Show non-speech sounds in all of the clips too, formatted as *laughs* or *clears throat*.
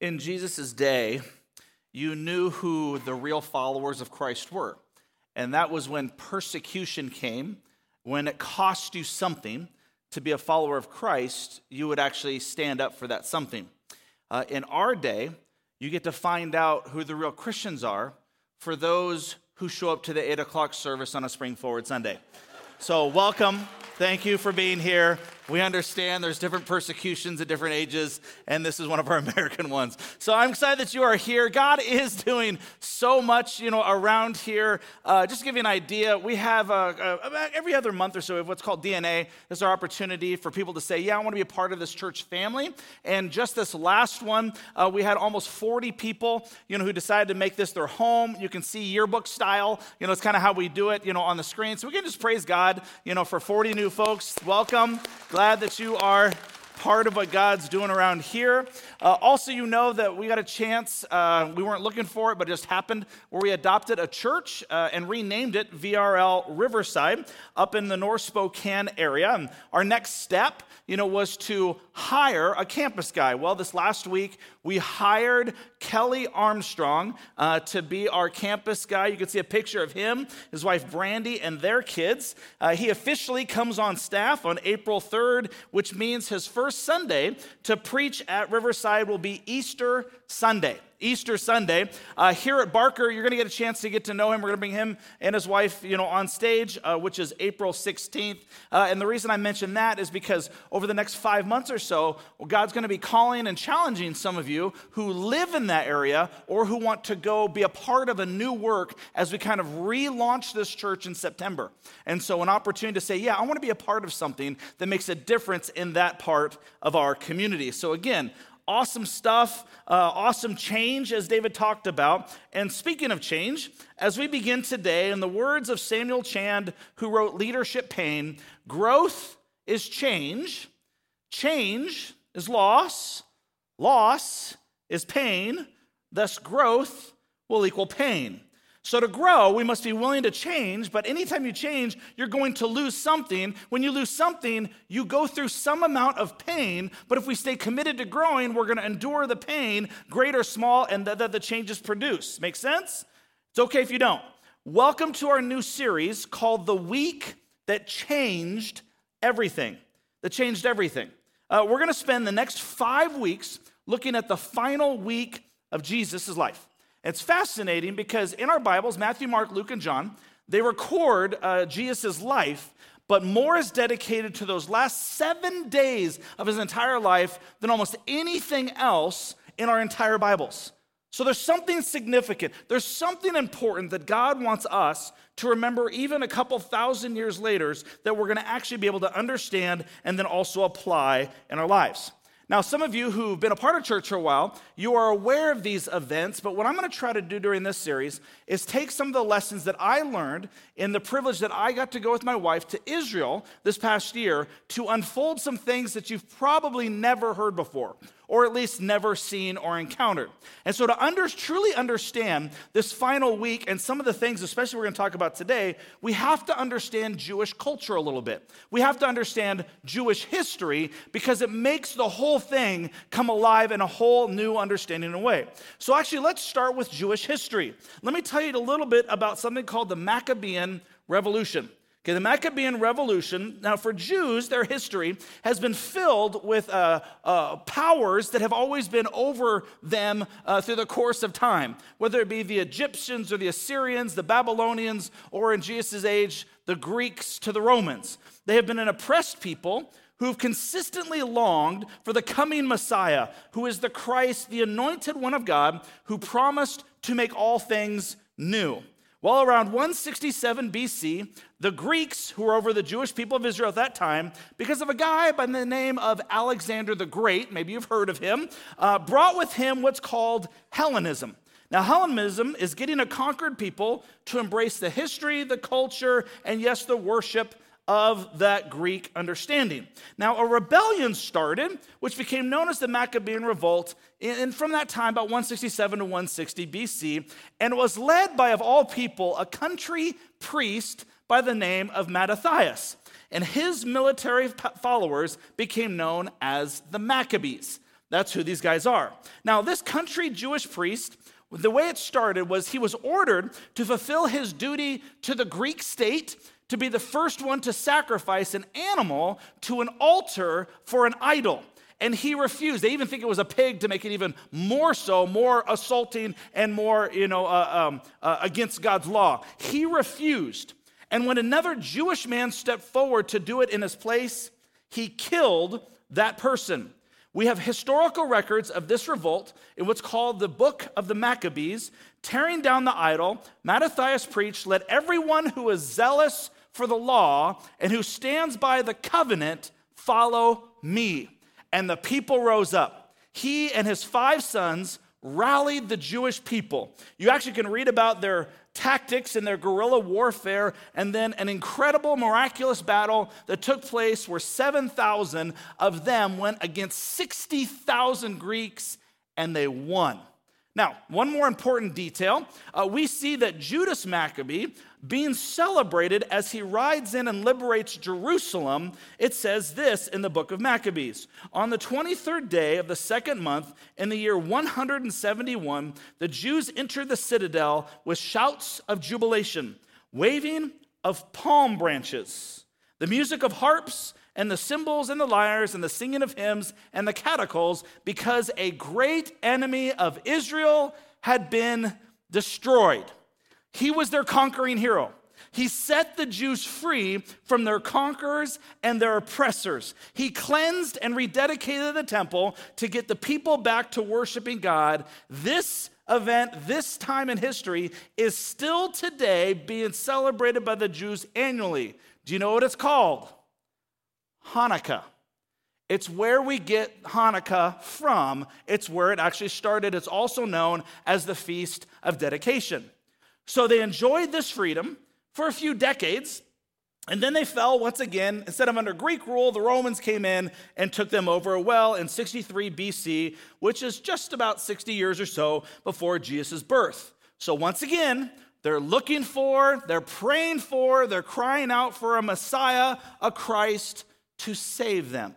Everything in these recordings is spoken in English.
in Jesus' day, you knew who the real followers of Christ were. And that was when persecution came, when it cost you something to be a follower of Christ, you would actually stand up for that something. Uh, in our day, you get to find out who the real Christians are for those who show up to the 8 o'clock service on a Spring Forward Sunday. So, welcome. Thank you for being here. We understand there's different persecutions at different ages, and this is one of our *laughs* American ones. So I'm excited that you are here. God is doing so much, you know, around here. Uh, just to give you an idea, we have uh, uh, every other month or so we have what's called DNA. This is our opportunity for people to say, "Yeah, I want to be a part of this church family." And just this last one, uh, we had almost 40 people, you know, who decided to make this their home. You can see yearbook style. You know, it's kind of how we do it, you know, on the screen. So we can just praise God, you know, for 40 new folks. Welcome glad that you are part of what God's doing around here. Uh, also, you know that we got a chance, uh, we weren't looking for it, but it just happened, where we adopted a church uh, and renamed it VRL Riverside up in the North Spokane area. And our next step, you know, was to hire a campus guy. Well, this last week, we hired Kelly Armstrong uh, to be our campus guy. You can see a picture of him, his wife Brandy, and their kids. Uh, he officially comes on staff on April 3rd, which means his first Sunday to preach at Riverside will be Easter Sunday. Easter Sunday. Uh, here at Barker, you're going to get a chance to get to know him. We're going to bring him and his wife, you know, on stage, uh, which is April 16th. Uh, and the reason I mention that is because over the next five months or so, God's going to be calling and challenging some of you who live in that area or who want to go be a part of a new work as we kind of relaunch this church in September. And so, an opportunity to say, yeah, I want to be a part of something that makes a difference in that part of our community. So, again, awesome stuff, uh, awesome change, as David talked about. And speaking of change, as we begin today, in the words of Samuel Chand, who wrote Leadership Pain, growth is change, change is loss, loss is pain, thus, growth will equal pain. So, to grow, we must be willing to change, but anytime you change, you're going to lose something. When you lose something, you go through some amount of pain, but if we stay committed to growing, we're going to endure the pain, great or small, and that the, the changes produce. Make sense? It's okay if you don't. Welcome to our new series called The Week That Changed Everything. That changed everything. Uh, we're going to spend the next five weeks looking at the final week of Jesus' life. It's fascinating because in our Bibles, Matthew, Mark, Luke, and John, they record uh, Jesus' life, but more is dedicated to those last seven days of his entire life than almost anything else in our entire Bibles. So there's something significant. There's something important that God wants us to remember, even a couple thousand years later, that we're going to actually be able to understand and then also apply in our lives. Now, some of you who've been a part of church for a while, you are aware of these events, but what I'm going to try to do during this series is take some of the lessons that I learned in the privilege that I got to go with my wife to Israel this past year to unfold some things that you've probably never heard before or at least never seen or encountered. And so, to under, truly understand this final week and some of the things, especially we're going to talk about today, we have to understand Jewish culture a little bit. We have to understand Jewish history because it makes the whole thing come alive in a whole new understanding and way. So, actually, let's start with Jewish history. Let me tell you a little bit about something called the Maccabean Revolution. Okay, the Maccabean Revolution, now for Jews, their history has been filled with uh, uh, powers that have always been over them uh, through the course of time, whether it be the Egyptians or the Assyrians, the Babylonians, or in Jesus' age, the Greeks to the Romans. They have been an oppressed people who've consistently longed for the coming Messiah, who is the Christ, the anointed one of God, who promised to make all things new. Well, around 167 BC, the Greeks, who were over the Jewish people of Israel at that time, because of a guy by the name of Alexander the Great, maybe you've heard of him, uh, brought with him what's called Hellenism. Now, Hellenism is getting a conquered people to embrace the history, the culture, and yes, the worship of that Greek understanding. Now, a rebellion started, which became known as the Maccabean Revolt, and from that time, about 167 to 160 BC, and was led by, of all people, a country priest by the name of Mattathias. And his military followers became known as the Maccabees. That's who these guys are. Now, this country Jewish priest, the way it started was he was ordered to fulfill his duty to the Greek state to be the first one to sacrifice an animal to an altar for an idol. And he refused. They even think it was a pig to make it even more so, more assaulting and more, you know, uh, um, uh, against God's law. He refused. And when another Jewish man stepped forward to do it in his place, he killed that person. We have historical records of this revolt in what's called the Book of the Maccabees. Tearing down the idol, Mattathias preached, Let everyone who is zealous for the law and who stands by the covenant follow me. And the people rose up. He and his five sons rallied the Jewish people. You actually can read about their tactics in their guerrilla warfare, and then an incredible, miraculous battle that took place where 7,000 of them went against 60,000 Greeks and they won. Now, one more important detail. Uh, we see that Judas Maccabee being celebrated as he rides in and liberates Jerusalem. It says this in the book of Maccabees. On the 23rd day of the second month, in the year 171, the Jews entered the citadel with shouts of jubilation, waving of palm branches, the music of harps and the cymbals and the lyres and the singing of hymns and the catacals because a great enemy of Israel had been destroyed. He was their conquering hero. He set the Jews free from their conquerors and their oppressors. He cleansed and rededicated the temple to get the people back to worshiping God. This event, this time in history, is still today being celebrated by the Jews annually. Do you know what it's called? Hanukkah. It's where we get Hanukkah from. It's where it actually started. It's also known as the Feast of Dedication. So they enjoyed this freedom for a few decades, and then they fell once again. Instead of under Greek rule, the Romans came in and took them over well in 63 BC, which is just about 60 years or so before Jesus' birth. So once again, they're looking for, they're praying for, they're crying out for a Messiah, a Christ to save them.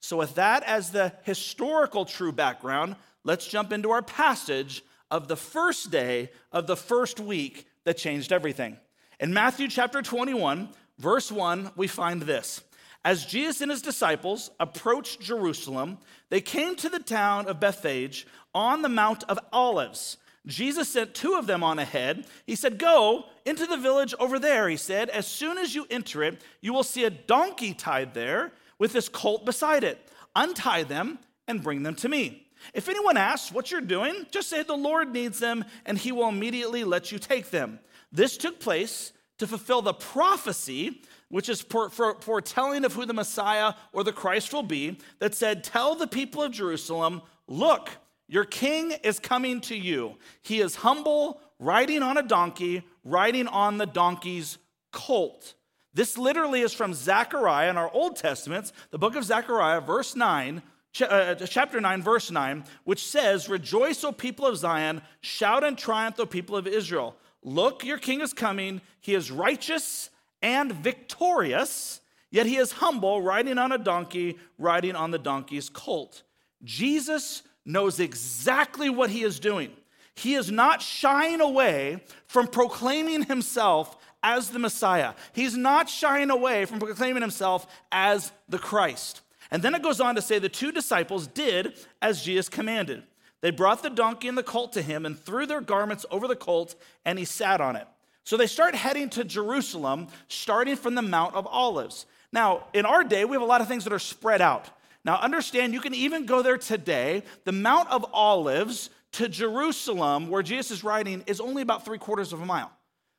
So, with that as the historical true background, let's jump into our passage of the first day of the first week that changed everything. In Matthew chapter 21, verse 1, we find this. As Jesus and his disciples approached Jerusalem, they came to the town of Bethphage on the Mount of Olives. Jesus sent two of them on ahead. He said, Go into the village over there, he said. As soon as you enter it, you will see a donkey tied there with this colt beside it. Untie them and bring them to me. If anyone asks what you're doing, just say the Lord needs them, and he will immediately let you take them. This took place to fulfill the prophecy, which is for foretelling of who the Messiah or the Christ will be, that said, Tell the people of Jerusalem, look, your king is coming to you. He is humble, riding on a donkey, riding on the donkey's colt. This literally is from Zechariah in our Old Testaments, the book of Zechariah, verse 9, uh, chapter 9, verse 9, which says, Rejoice, O people of Zion, shout and triumph, O people of Israel. Look, your king is coming. He is righteous and victorious, yet he is humble, riding on a donkey, riding on the donkey's colt. Jesus knows exactly what he is doing. He is not shying away from proclaiming himself as the Messiah. He's not shying away from proclaiming himself as the Christ. And then it goes on to say the two disciples did as Jesus commanded. They brought the donkey and the colt to him and threw their garments over the colt, and he sat on it. So they start heading to Jerusalem, starting from the Mount of Olives. Now, in our day, we have a lot of things that are spread out. Now, understand, you can even go there today. The Mount of Olives to Jerusalem, where Jesus is riding, is only about three quarters of a mile.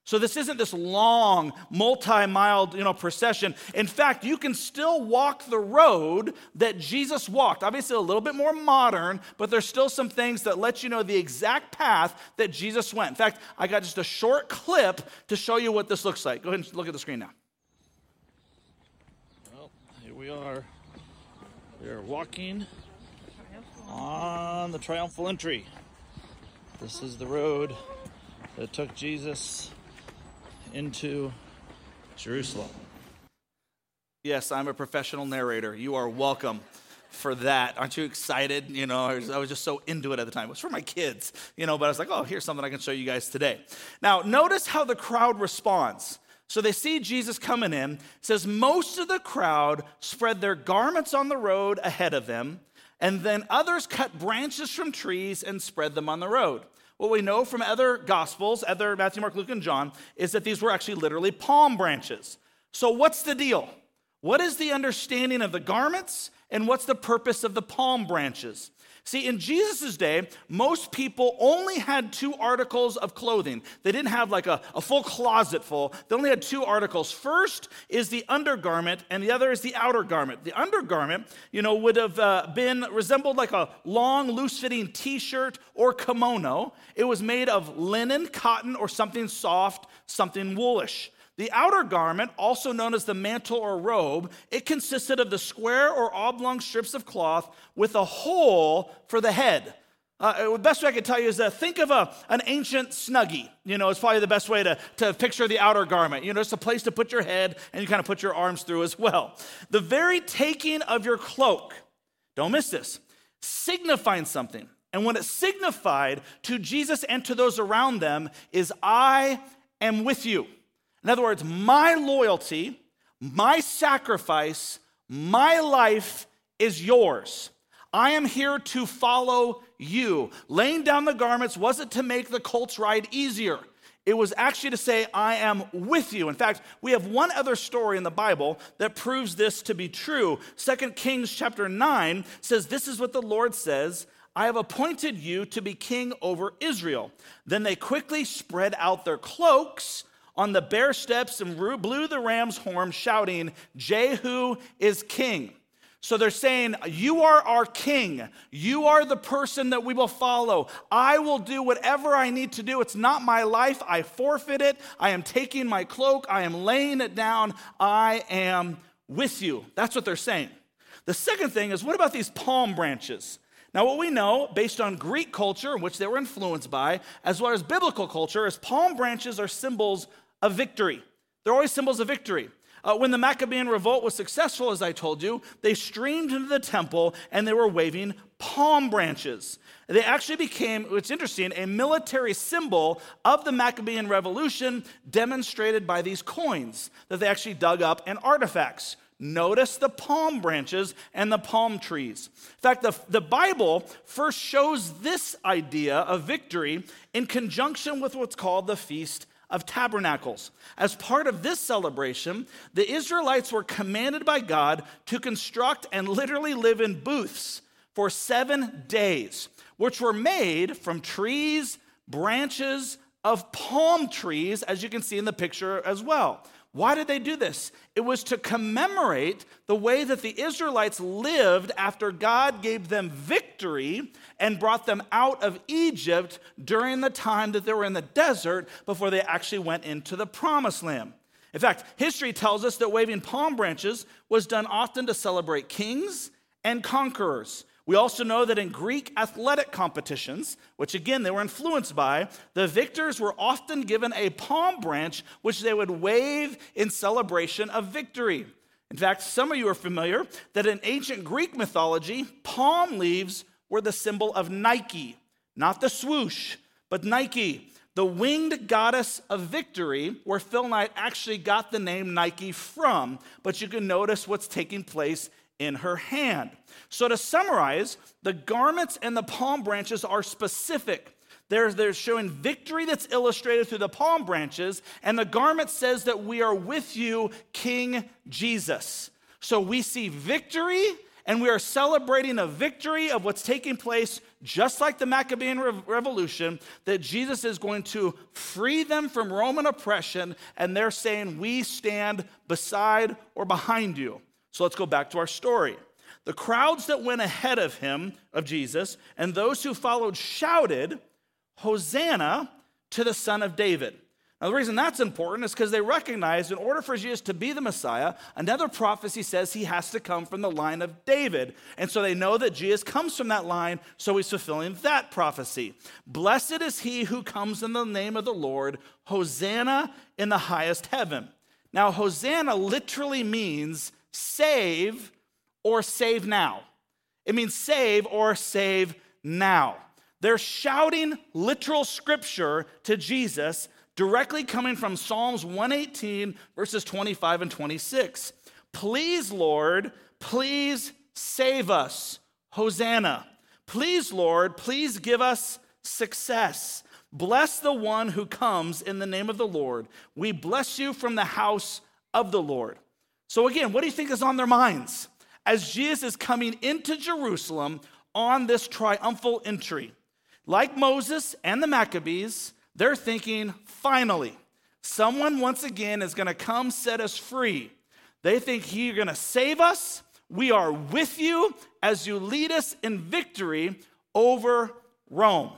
So this isn't this long, multi-mile, you know, procession. In fact, you can still walk the road that Jesus walked. Obviously, a little bit more modern, but there's still some things that let you know the exact path that Jesus went. In fact, I got just a short clip to show you what this looks like. Go ahead and look at the screen now. Well, here we are. We are walking on the triumphal entry. This is the road that took Jesus into Jerusalem. Yes, I'm a professional narrator. You are welcome. for that. Aren't you excited? You know, I was, just so into it at the time. It was for my kids, you know, but I was like, oh, here's something I can show you guys today. Now, notice how the crowd responds. So they see Jesus coming in. Says, most of the crowd spread their garments on the road ahead of them, and then others cut branches from trees and spread them on the road. What we know from other gospels, other Matthew, Mark, Luke, and John, is that these were actually literally palm branches. So what's the deal? What is the understanding of the garments and what's the purpose of the palm branches? See, in Jesus' day, most people only had two articles of clothing. They didn't have like a, a full closet full. They only had two articles. First is the undergarment, and the other is the outer garment. The undergarment, you know, would have uh, been resembled like a long, loose fitting t shirt or kimono. It was made of linen, cotton, or something soft, something woolish. The outer garment, also known as the mantle or robe, it consisted of the square or oblong strips of cloth with a hole for the head. Uh, the best way I could tell you is that think of a, an ancient snuggie. You know, it's probably the best way to, to picture the outer garment. You know, it's a place to put your head and you kind of put your arms through as well. The very taking of your cloak, don't miss this, signifying something. And what it signified to Jesus and to those around them is, I am with you. In other words, my loyalty, my sacrifice, my life is yours. I am here to follow you. Laying down the garments wasn't to make the colt's ride easier. It was actually to say, I am with you. In fact, we have one other story in the Bible that proves this to be true. Second Kings chapter 9 says, This is what the Lord says I have appointed you to be king over Israel. Then they quickly spread out their cloaks on the bare steps and blew the ram's horn, shouting, Jehu is king. So they're saying, You are our king. You are the person that we will follow. I will do whatever I need to do. It's not my life. I forfeit it. I am taking my cloak. I am laying it down. I am with you. That's what they're saying. The second thing is, what about these palm branches? Now, what we know, based on Greek culture, which they were influenced by, as well as biblical culture, is palm branches are symbols of victory. They're always symbols of victory. Uh, when the Maccabean revolt was successful, as I told you, they streamed into the temple and they were waving palm branches. They actually became, what's interesting, a military symbol of the Maccabean revolution demonstrated by these coins that they actually dug up and artifacts. Notice the palm branches and the palm trees. In fact, the, the Bible first shows this idea of victory in conjunction with what's called the Feast of Tabernacles. As part of this celebration, the Israelites were commanded by God to construct and literally live in booths for seven days, which were made from trees, branches of palm trees, as you can see in the picture as well. Why did they do this? It was to commemorate the way that the Israelites lived after God gave them victory and brought them out of Egypt during the time that they were in the desert before they actually went into the promised land. In fact, history tells us that waving palm branches was done often to celebrate kings and conquerors. We also know that in Greek athletic competitions, which again they were influenced by, the victors were often given a palm branch which they would wave in celebration of victory. In fact, some of you are familiar that in ancient Greek mythology, palm leaves were the symbol of Nike, not the swoosh, but Nike, the winged goddess of victory, where Phil Knight actually got the name Nike from. But you can notice what's taking place in her hand. So, to summarize, the garments and the palm branches are specific. They're, they're showing victory that's illustrated through the palm branches, and the garment says that we are with you, King Jesus. So, we see victory and we are celebrating a victory of what's taking place, just like the Maccabean Revolution, that Jesus is going to free them from Roman oppression, and they're saying, We stand beside or behind you. So let's go back to our story. The crowds that went ahead of him, of Jesus, and those who followed shouted, Hosanna to the Son of David. Now, the reason that's important is because they recognize in order for Jesus to be the Messiah, another prophecy says he has to come from the line of David. And so they know that Jesus comes from that line, so he's fulfilling that prophecy. Blessed is he who comes in the name of the Lord, Hosanna in the highest heaven. Now, Hosanna literally means save or save now. It means save or save now. They're shouting literal scripture to Jesus directly coming from Psalms 118, verses 25 and 26. Please, Lord, please save us. Hosanna. Please, Lord, please give us success. Bless the one who comes in the name of the Lord. We bless you from the house of the Lord. So, again, what do you think is on their minds as Jesus is coming into Jerusalem on this triumphal entry? Like Moses and the Maccabees, they're thinking, finally, someone once again is going to come set us free. They think you're going to save us. We are with you as you lead us in victory over Rome.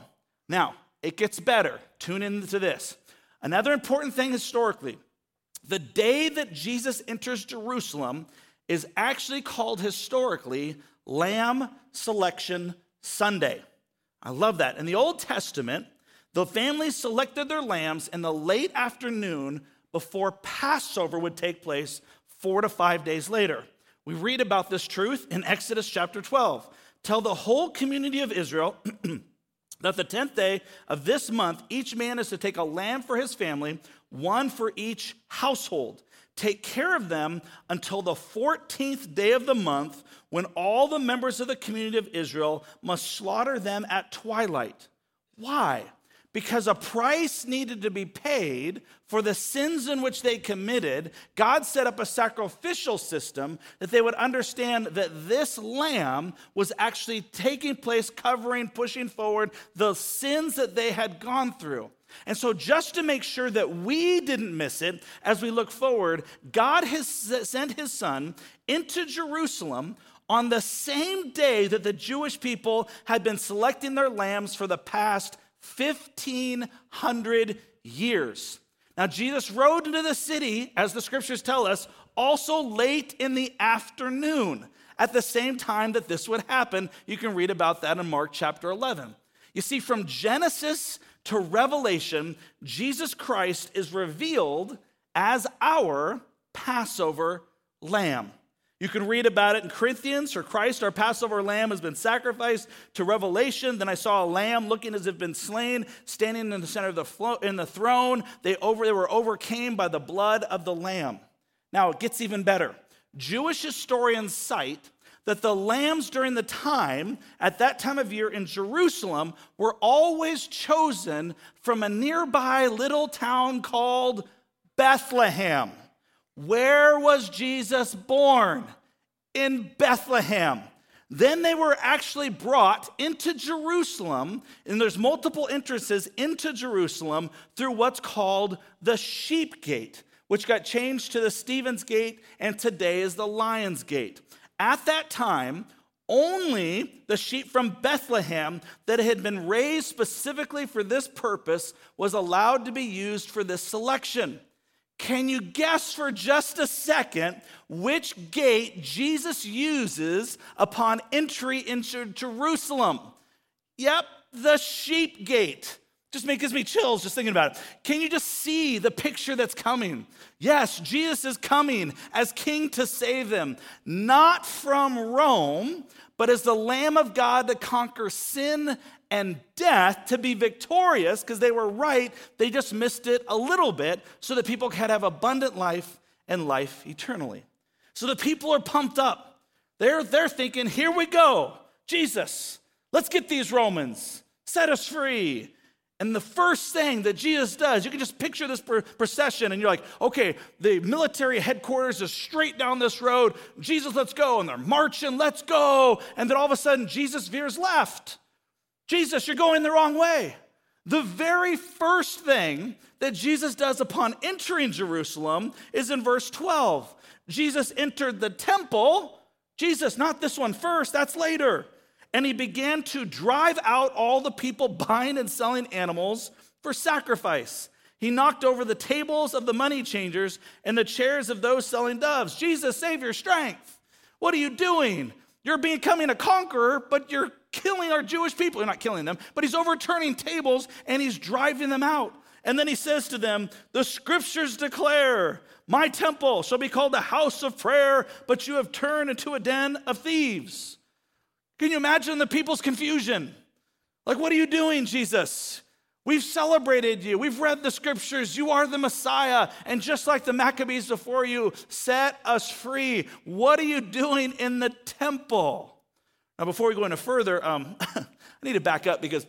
Now, it gets better. Tune into this. Another important thing historically the day that Jesus enters Jerusalem is actually called historically Lamb Selection Sunday. I love that. In the Old Testament, the families selected their lambs in the late afternoon before Passover would take place four to five days later. We read about this truth in Exodus chapter 12. Tell the whole community of Israel *clears throat* that the 10th day of this month, each man is to take a lamb for his family, one for each household. Take care of them until the 14th day of the month, when all the members of the community of Israel must slaughter them at twilight. Why? Because a price needed to be paid for the sins in which they committed, God set up a sacrificial system that they would understand that this lamb was actually taking place, covering, pushing forward the sins that they had gone through. And so, just to make sure that we didn't miss it as we look forward, God has sent his son into Jerusalem on the same day that the Jewish people had been selecting their lambs for the past 1,500 years. Now, Jesus rode into the city, as the scriptures tell us, also late in the afternoon, at the same time that this would happen. You can read about that in Mark chapter 11. You see, from Genesis to Revelation, Jesus Christ is revealed as our Passover lamb. You can read about it in Corinthians, for Christ, our Passover lamb, has been sacrificed to Revelation. Then I saw a lamb looking as if been slain, standing in the center of the flo- in the throne. They, over, they were overcame by the blood of the lamb. Now it gets even better. Jewish historians cite that the lambs during the time, at that time of year in Jerusalem, were always chosen from a nearby little town called Bethlehem. Where was Jesus born? In Bethlehem. Then they were actually brought into Jerusalem, and there's multiple entrances into Jerusalem through what's called the Sheep Gate, which got changed to the Stephen's Gate and today is the Lion's Gate. At that time, only the sheep from Bethlehem that had been raised specifically for this purpose was allowed to be used for this selection. Can you guess for just a second which gate Jesus uses upon entry into Jerusalem? Yep, the sheep gate. Just makes me chills just thinking about it. Can you just see the picture that's coming? Yes, Jesus is coming as king to save them, not from Rome, but as the Lamb of God to conquer sin and death to be victorious because they were right. They just missed it a little bit so that people could have abundant life and life eternally. So the people are pumped up. They're, they're thinking, here we go, Jesus, let's get these Romans, set us free. And the first thing that Jesus does, you can just picture this procession, and you're like, okay, the military headquarters is straight down this road. Jesus, let's go. And they're marching, let's go. And then all of a sudden, Jesus veers left. Jesus, you're going the wrong way. The very first thing that Jesus does upon entering Jerusalem is in verse 12. Jesus entered the temple. Jesus, not this one first, that's later. And he began to drive out all the people buying and selling animals for sacrifice. He knocked over the tables of the money changers and the chairs of those selling doves. Jesus, save your strength. What are you doing? You're becoming a conqueror, but you're killing our Jewish people. You're not killing them, but he's overturning tables and he's driving them out. And then he says to them, The scriptures declare, My temple shall be called a house of prayer, but you have turned into a den of thieves. Can you imagine the people's confusion? Like, what are you doing, Jesus? We've celebrated you. We've read the scriptures. You are the Messiah. And just like the Maccabees before you, set us free. What are you doing in the temple? Now, before we go any further, um, *laughs* I need to back up because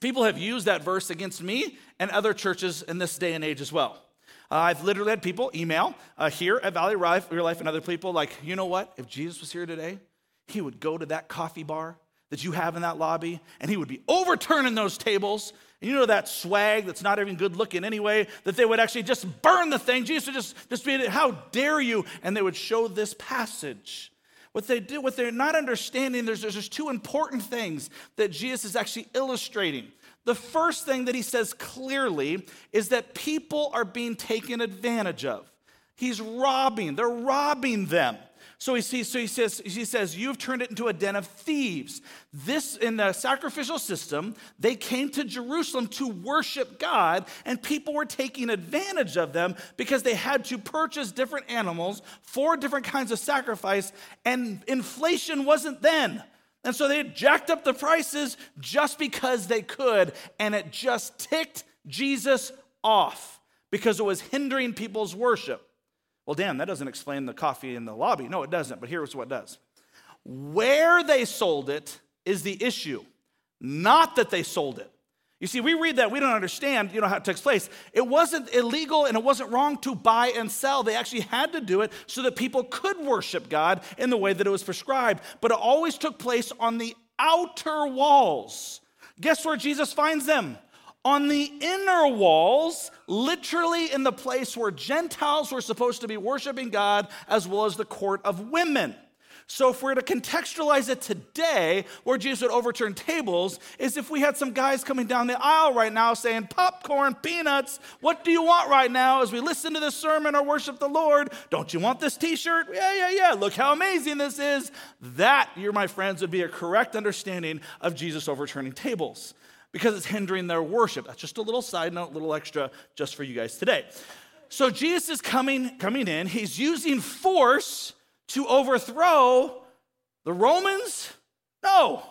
people have used that verse against me and other churches in this day and age as well. Uh, I've literally had people email uh, here at Valley Life, Real Life, and other people like, you know what? If Jesus was here today, he would go to that coffee bar that you have in that lobby and he would be overturning those tables and you know that swag that's not even good looking anyway, that they would actually just burn the thing. Jesus would just, just be, how dare you? And they would show this passage. What they do, what they're not understanding, there's, there's two important things that Jesus is actually illustrating. The first thing that he says clearly is that people are being taken advantage of. He's robbing, they're robbing them. So he, sees, so he says, he says, You've turned it into a den of thieves. This, in the sacrificial system, they came to Jerusalem to worship God, and people were taking advantage of them because they had to purchase different animals for different kinds of sacrifice, and inflation wasn't then. And so they jacked up the prices just because they could, and it just ticked Jesus off because it was hindering people's worship. Well, damn, that doesn't explain the coffee in the lobby. No, it doesn't, but here's what does. Where they sold it is the issue, not that they sold it. You see, we read that, we don't understand, you know, how it takes place. It wasn't illegal and it wasn't wrong to buy and sell. They actually had to do it so that people could worship God in the way that it was prescribed. But it always took place on the outer walls. Guess where Jesus finds them? On the inner walls, literally in the place where Gentiles were supposed to be worshiping God, as well as the court of women. So, if we're to contextualize it today, where Jesus would overturn tables, is if we had some guys coming down the aisle right now saying, Popcorn, peanuts, what do you want right now as we listen to this sermon or worship the Lord? Don't you want this t shirt? Yeah, yeah, yeah. Look how amazing this is. That, you're my friends, would be a correct understanding of Jesus overturning tables because it's hindering their worship. That's just a little side note, a little extra just for you guys today. So Jesus is coming, coming in. He's using force to overthrow the Romans? No,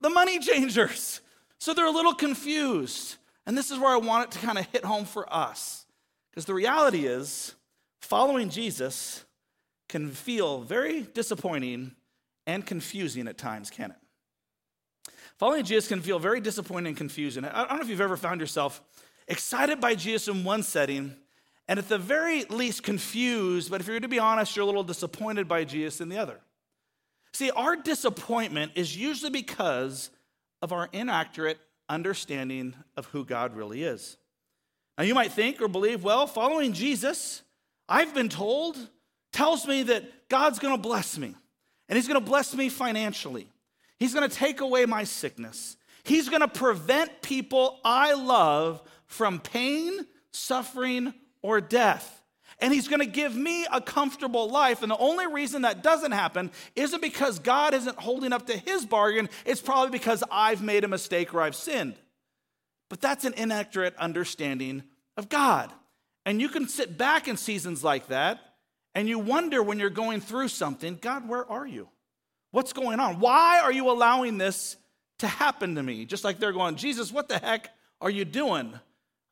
the money changers. So they're a little confused. And this is where I want it to kind of hit home for us. Because the reality is, following Jesus can feel very disappointing and confusing at times, can it? Following Jesus can feel very disappointing and confusing. I don't know if you've ever found yourself excited by Jesus in one setting and at the very least confused, but if you're to be honest, you're a little disappointed by Jesus in the other. See, our disappointment is usually because of our inaccurate understanding of who God really is. Now, you might think or believe, well, following Jesus, I've been told, tells me that God's gonna bless me, and He's gonna bless me financially. He's going to take away my sickness. He's going to prevent people I love from pain, suffering, or death. And he's going to give me a comfortable life. And the only reason that doesn't happen isn't because God isn't holding up to his bargain, it's probably because I've made a mistake or I've sinned. But that's an inaccurate understanding of God. And you can sit back in seasons like that and you wonder when you're going through something God, where are you? What's going on? Why are you allowing this to happen to me? Just like they're going, Jesus, what the heck are you doing?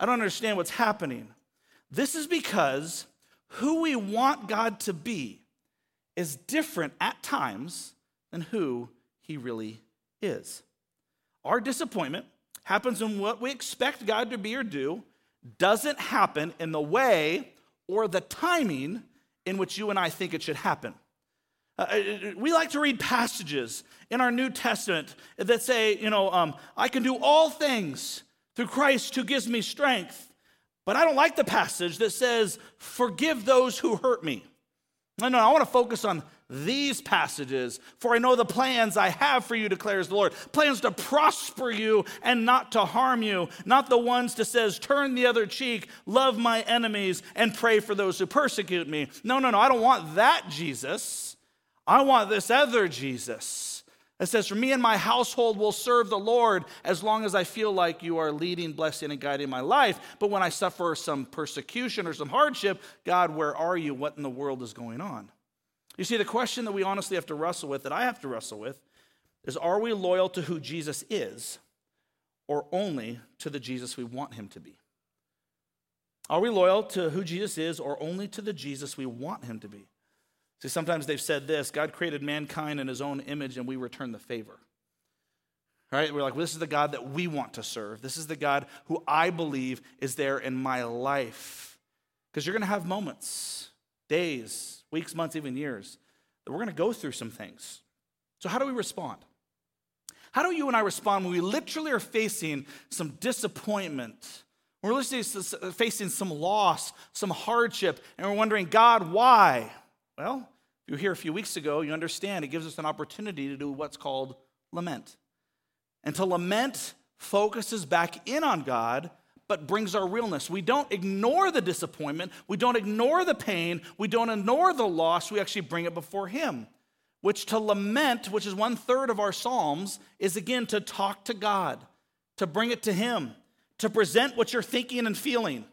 I don't understand what's happening. This is because who we want God to be is different at times than who he really is. Our disappointment happens when what we expect God to be or do doesn't happen in the way or the timing in which you and I think it should happen. Uh, uh, we like to read passages in our New Testament that say, you know, um, I can do all things through Christ who gives me strength. But I don't like the passage that says, forgive those who hurt me. No, no, I want to focus on these passages, for I know the plans I have for you, declares the Lord. Plans to prosper you and not to harm you, not the ones that says, turn the other cheek, love my enemies, and pray for those who persecute me. No, no, no, I don't want that, Jesus. I want this other Jesus. It says, For me and my household will serve the Lord as long as I feel like you are leading, blessing, and guiding my life. But when I suffer some persecution or some hardship, God, where are you? What in the world is going on? You see, the question that we honestly have to wrestle with, that I have to wrestle with, is are we loyal to who Jesus is or only to the Jesus we want him to be? Are we loyal to who Jesus is or only to the Jesus we want him to be? See, sometimes they've said this God created mankind in his own image and we return the favor. Right? We're like, well, this is the God that we want to serve. This is the God who I believe is there in my life. Because you're going to have moments, days, weeks, months, even years, that we're going to go through some things. So, how do we respond? How do you and I respond when we literally are facing some disappointment? We're literally facing some loss, some hardship, and we're wondering, God, why? Well, you were here a few weeks ago, you understand it gives us an opportunity to do what's called lament. And to lament focuses back in on God, but brings our realness. We don't ignore the disappointment, we don't ignore the pain, we don't ignore the loss, we actually bring it before Him. Which to lament, which is one third of our Psalms, is again to talk to God, to bring it to Him, to present what you're thinking and feeling.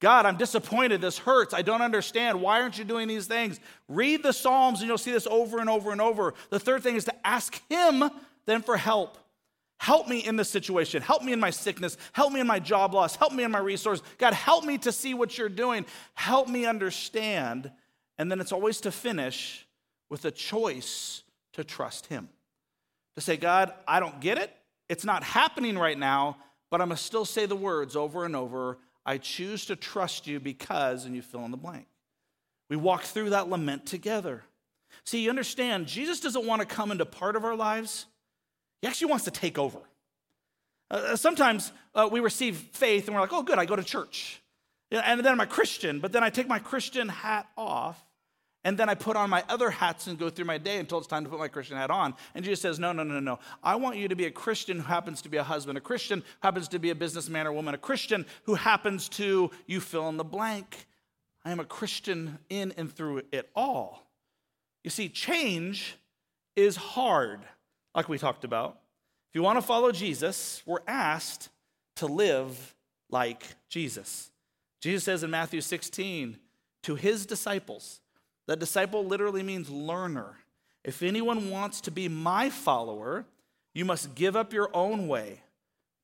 God, I'm disappointed. This hurts. I don't understand. Why aren't you doing these things? Read the Psalms and you'll see this over and over and over. The third thing is to ask Him then for help. Help me in this situation. Help me in my sickness. Help me in my job loss. Help me in my resource. God, help me to see what you're doing. Help me understand. And then it's always to finish with a choice to trust Him. To say, God, I don't get it. It's not happening right now, but I'm going to still say the words over and over. I choose to trust you because, and you fill in the blank. We walk through that lament together. See, you understand, Jesus doesn't want to come into part of our lives he actually wants to take over. Uh, uh, sometimes uh, we receive faith and we're like, oh, good, I go to church. And then I'm a Christian, but then I take my Christian hat off and then I put on my other hats and go through my day until it's time to put my Christian hat on. And Jesus says, No, no, no, no. I want you to be a Christian who happens to be a husband, a Christian who happens to be a businessman or woman, a Christian who happens to, you fill in the blank. I am a Christian in and through it all. You see, change is hard like we talked about. If you want to follow Jesus, we're asked to live like Jesus. Jesus says in Matthew 16 to his disciples, that disciple literally means learner. If anyone wants to be my follower, you must give up your own way,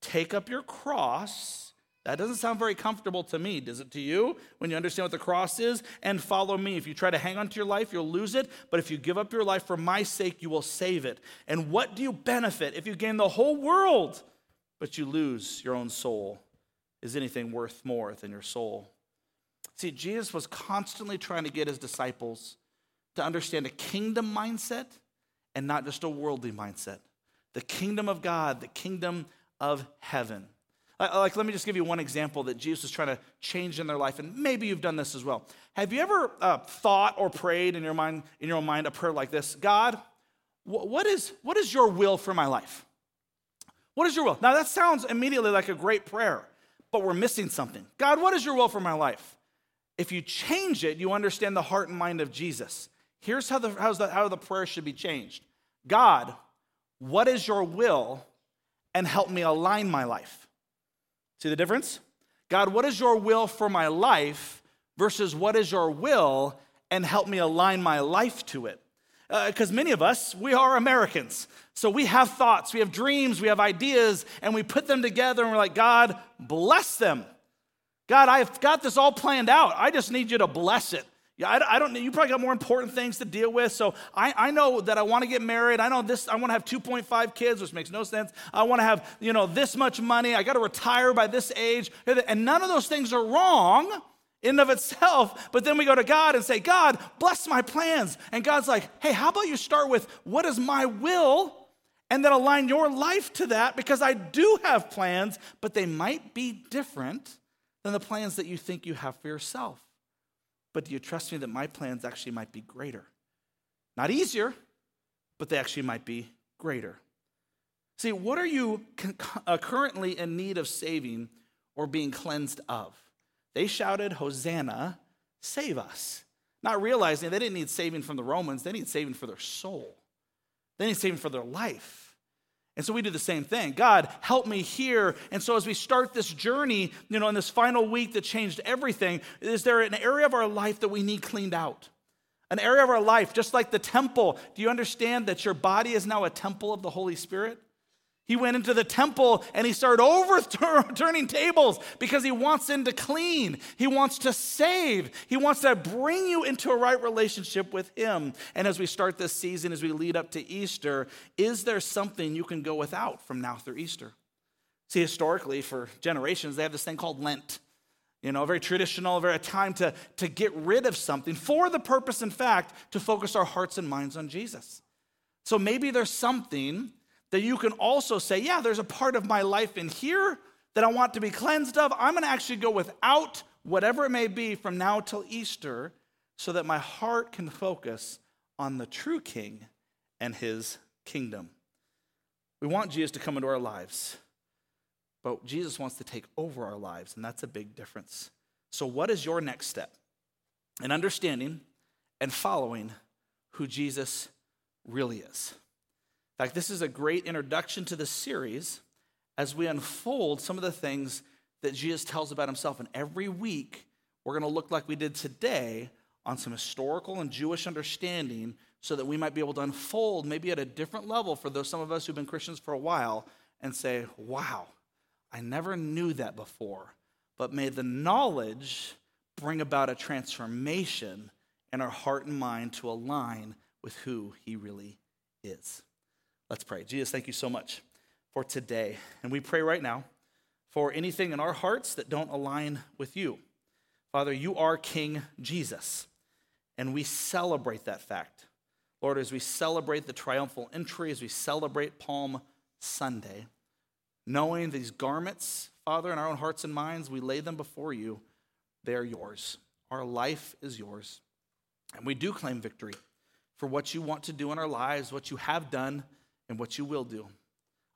take up your cross, that doesn't sound very comfortable to me, does it to you? When you understand what the cross is, and follow me. If you try to hang on to your life, you'll lose it. But if you give up your life for my sake, you will save it. And what do you benefit if you gain the whole world, but you lose your own soul? Is anything worth more than your soul? See, Jesus was constantly trying to get his disciples to understand a kingdom mindset and not just a worldly mindset. The kingdom of God, the kingdom of heaven. Like, let me just give you one example that Jesus is trying to change in their life, and maybe you've done this as well. Have you ever uh, thought or prayed in your mind, in your own mind, a prayer like this? God, what is, what is your will for my life? What is your will? Now that sounds immediately like a great prayer, but we're missing something. God, what is your will for my life? If you change it, you understand the heart and mind of Jesus. Here's how the, how's the, how the prayer should be changed God, what is your will? And help me align my life. See the difference? God, what is your will for my life versus what is your will and help me align my life to it? Because uh, many of us, we are Americans. So we have thoughts, we have dreams, we have ideas, and we put them together and we're like, God, bless them. God, I've got this all planned out. I just need you to bless it. Yeah, I, I, don't. You probably got more important things to deal with. So I, I know that I want to get married. I know this. I want to have 2.5 kids, which makes no sense. I want to have you know this much money. I got to retire by this age, and none of those things are wrong in of itself. But then we go to God and say, God, bless my plans. And God's like, Hey, how about you start with what is my will? And then align your life to that because I do have plans, but they might be different than the plans that you think you have for yourself. But do you trust me that my plans actually might be greater? Not easier, but they actually might be greater. See, what are you uh, currently in need of saving or being cleansed of? They shouted, Hosanna, save us. Not realizing they didn't need saving from the Romans, they need saving for their soul, they need saving for their life. And so we do the same thing. God, help me here. And so as we start this journey, you know, in this final week that changed everything, is there an area of our life that we need cleaned out? An area of our life, just like the temple. Do you understand that your body is now a temple of the Holy Spirit? He went into the temple and he started *laughs* overturning tables because he wants them to clean. He wants to save. He wants to bring you into a right relationship with him. And as we start this season, as we lead up to Easter, is there something you can go without from now through Easter? See, historically, for generations, they have this thing called Lent. You know, very traditional, very time to, to get rid of something for the purpose, in fact, to focus our hearts and minds on Jesus. So maybe there's something that you can also say, yeah, there's a part of my life in here that I want to be cleansed of. I'm going to actually go without whatever it may be from now till Easter so that my heart can focus on the true king and his kingdom. We want Jesus to come into our lives, but Jesus wants to take over our lives, and that's a big difference. So, what is your next step in understanding and following who Jesus really is? Fact, this is a great introduction to the series as we unfold some of the things that Jesus tells about himself. And every week, we're going to look like we did today on some historical and Jewish understanding so that we might be able to unfold maybe at a different level for those some of us who've been Christians for a while and say, wow, I never knew that before. But may the knowledge bring about a transformation in our heart and mind to align with who he really is. Let's pray. Jesus, thank you so much for today. And we pray right now for anything in our hearts that don't align with you. Father, you are King Jesus, and we celebrate that fact. Lord, as we celebrate the triumphal entry, as we celebrate Palm Sunday, knowing these garments, Father, in our own hearts and minds, we lay them before you. They are yours. Our life is yours. And we do claim victory for what you want to do in our lives, what you have done and what you will do.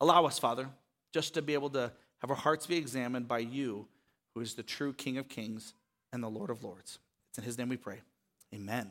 Allow us, Father, just to be able to have our hearts be examined by you, who is the true King of Kings and the Lord of Lords. It's in his name we pray. Amen.